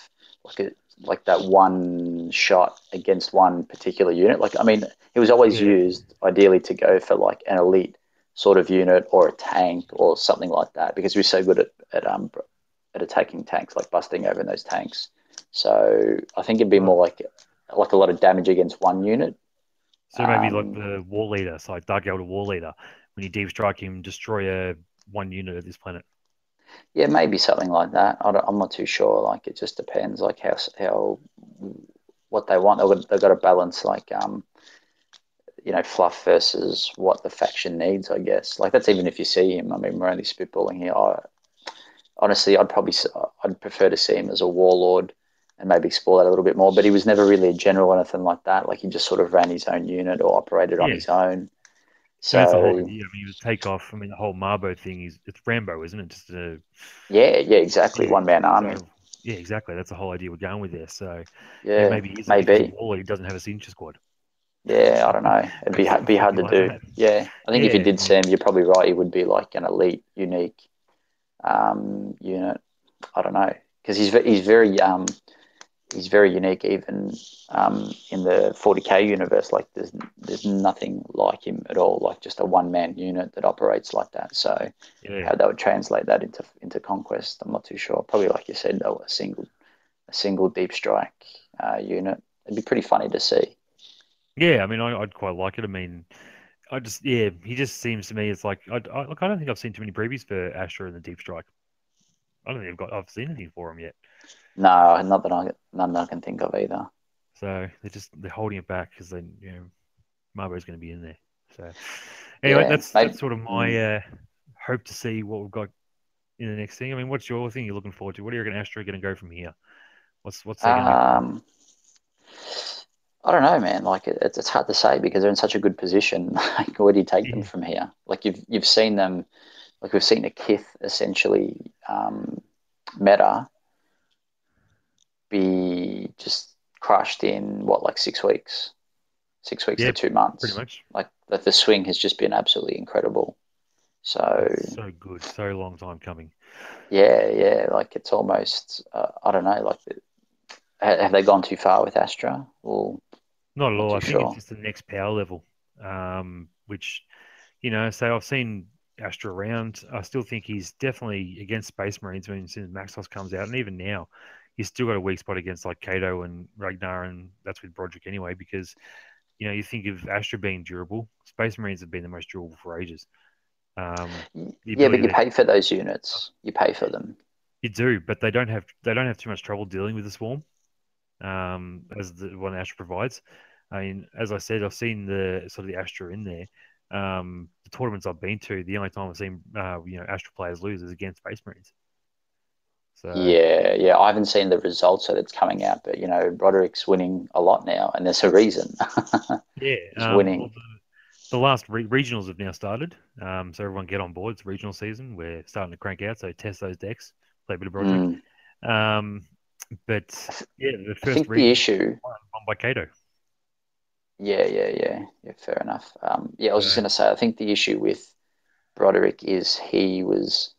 like a like that one shot against one particular unit. Like I mean, it was always Yeah. used ideally to go for like an elite sort of unit or a tank or something like that because we're so good at at um at attacking tanks, like busting open those tanks. So I think it'd be more like like a lot of damage against one unit. So maybe like Um, the war leader, so like Dark Eldar war leader. When you deep strike him, destroy a one unit of this planet. Yeah, maybe something like that. I don't, I'm not too sure. Like it just depends, like how how what they want. They've got, they've got to balance like um, you know, fluff versus what the faction needs. I guess. Like that's even if you see him. I mean, we're only spitballing here. I, honestly, I'd probably I'd prefer to see him as a warlord and maybe explore that a little bit more. But he was never really a general or anything like that. Like he just sort of ran his own unit or operated on his own. So whole idea. I mean, it was take off. I mean, the whole Marbo thing is it's Rambo, isn't it? Just a yeah, yeah, exactly. Yeah, One man army. so- yeah, exactly. That's the whole idea we're going with there. So Yeah, yeah, maybe he's maybe. a warlord. He doesn't have a signature squad. Yeah, I don't know. It'd be be hard to do. Yeah, I think if you did Sam, you're probably right. He would be like an elite, unique um, unit. I don't know because he's he's very um, he's very unique even um, in the 40k universe. Like there's there's nothing like him at all. Like just a one man unit that operates like that. So Yeah, how they would translate that into into conquest, I'm not too sure. Probably like you said, though, a single a single deep strike uh, unit. It'd be pretty funny to see. Yeah. I mean, I, I'd quite like it. I mean, I just yeah, he just seems to me it's like I, I look. I don't think I've seen too many previews for Astra and the Deep Strike. I don't think I've got I've seen anything for him yet. No, not that I none that I can think of either. So they're just they're holding it back because they you know Marbo's going to be in there. So anyway, Yeah, that's maybe- that's sort of my uh, hope to see what we've got in the next thing. I mean, what's your thing you're looking forward to? What are you going Astra are going to go from here? What's what's they going to Um, I don't know, man. Like it, it's it's hard to say because they're in such a good position. Like, where do you take them from here? Like you've you've seen them, like we've seen a Kith essentially um, meta be just crushed in what like six weeks, six weeks Yeah, to two months. pretty much? Like the, the swing has just been absolutely incredible. So So good, so long time coming. yeah, yeah, like it's almost uh, I don't know, like have they gone too far with Astra? Well, Not at all. I think sure. it's just the next power level, um, which, you know, so I've seen Astra around. I still think he's definitely against Space Marines when since Maxos comes out, and even now, he's still got a weak spot against like Cato and Ragnar, and that's with Broderick anyway. Because, you know, you think of Astra being durable, Space Marines have been the most durable for ages. Um, yeah, but you pay for those units. You pay for them. You do, but they don't have they don't have too much trouble dealing with the swarm, um, as the one Astra provides. I mean, as I said, I've seen the sort of the Astra in there. Um, the tournaments I've been to, the only time I've seen uh, you know Astra players lose is against Space Marines. So Yeah, yeah. I haven't seen the results that it's coming out, but you know, Roderick's winning a lot now, and there's a reason. yeah, He's um, winning. well, the, the last re- regionals have now started, um, so everyone get on board. It's regional season. We're starting to crank out, so test those decks, play a bit of Broderick. Mm. Um, but yeah, the I first think the issue. won by Cato. Yeah, yeah, yeah, yeah. Fair enough. Um, yeah, I was just going to say, I think the issue with Broderick is he was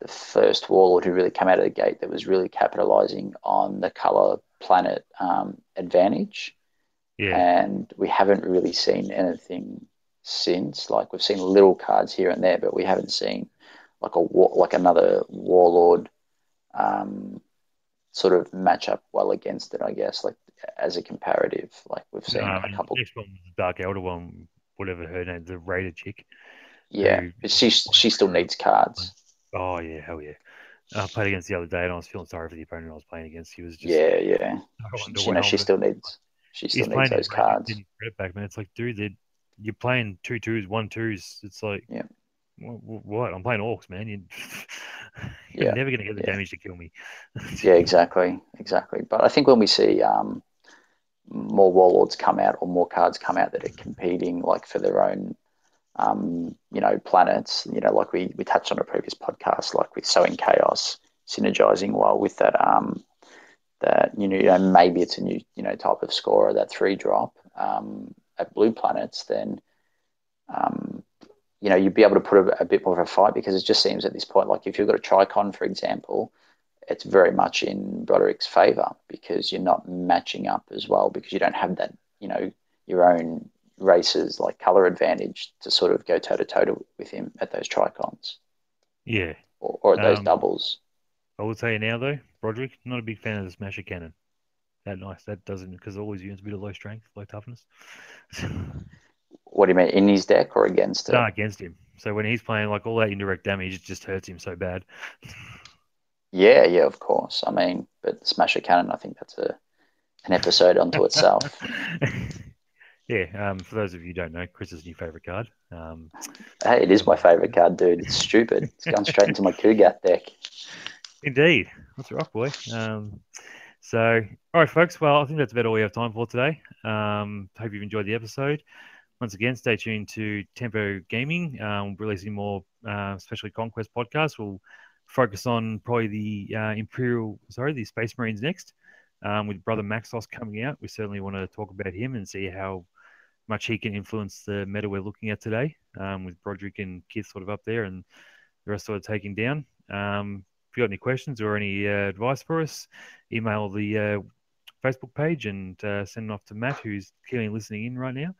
the first warlord who really came out of the gate that was really capitalizing on the color planet um, advantage. Yeah. and we haven't really seen anything since. Like we've seen little cards here and there, but we haven't seen like a war, like another warlord um, sort of match up well against it. I guess like as a comparative, like we've seen No, I a couple. next one was the Dark Eldar one, whatever her name, the Raider chick. Yeah, who- but she she still needs cards. Oh yeah, hell yeah. I played against the other day, and I was feeling sorry for the opponent I was playing against. He was just Yeah, yeah. so you know, she still needs she He's still needs playing those cards. back, man. It's like, dude, you're playing two twos, one twos. It's like, Yeah. wh- wh- what? I'm playing orcs, man. You, you're Yeah, never gonna get the yeah. damage to kill me. Yeah, exactly, exactly. But I think when we see um, more warlords come out or more cards come out that are competing like for their own, um, you know, planets, you know, like we, we touched on a previous podcast, like with sowing chaos, synergizing well with that, um, that you know, you know, maybe it's a new you know type of scorer, that three drop um, at blue planets, then. Um, you know, you'd be able to put a, a bit more of a fight because it just seems at this point, like if you've got a Tricon, for example, it's very much in Broderick's favour because you're not matching up as well because you don't have that, you know, your own races like colour advantage to sort of go toe to toe with him at those Tricons Yeah, or, or at those Um, doubles. I will tell you now though, Broderick, not a big fan of the Smasher Cannon. That nice. That doesn't because his units a bit of low strength, low toughness. What do you mean in his deck or against it? no, against him. So when he's playing like all that indirect damage, it just hurts him so bad. Yeah, yeah, of course. I mean, but Smasher Cannon, I think that's a an episode unto itself. yeah. Um, for those of you who don't know, Chris's new favorite card. Um, Hey, it is my favourite card, dude. It's stupid. It's going straight into my Ku'gath deck. Indeed. That's a rock, boy. Um, so, all right, folks. Well, I think that's about all we have time for today. Um, hope you've enjoyed the episode. Once again, stay tuned to Tempo Gaming. Um, releasing more, uh, especially Conquest podcasts. We'll focus on probably the uh, Imperial, sorry, the Space Marines next. Um, with Brother Maxos coming out, we certainly want to talk about him and see how much he can influence the meta we're looking at today. Um, with Broderick and Kith sort of up there, and the rest sort of taking down. Um, if you got any questions or any uh, advice for us, email the uh, Facebook page and uh, send it off to Matt, who's keenly listening in right now.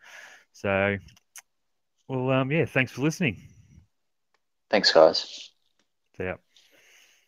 So, well, um, yeah, thanks for listening. Thanks, guys. See ya.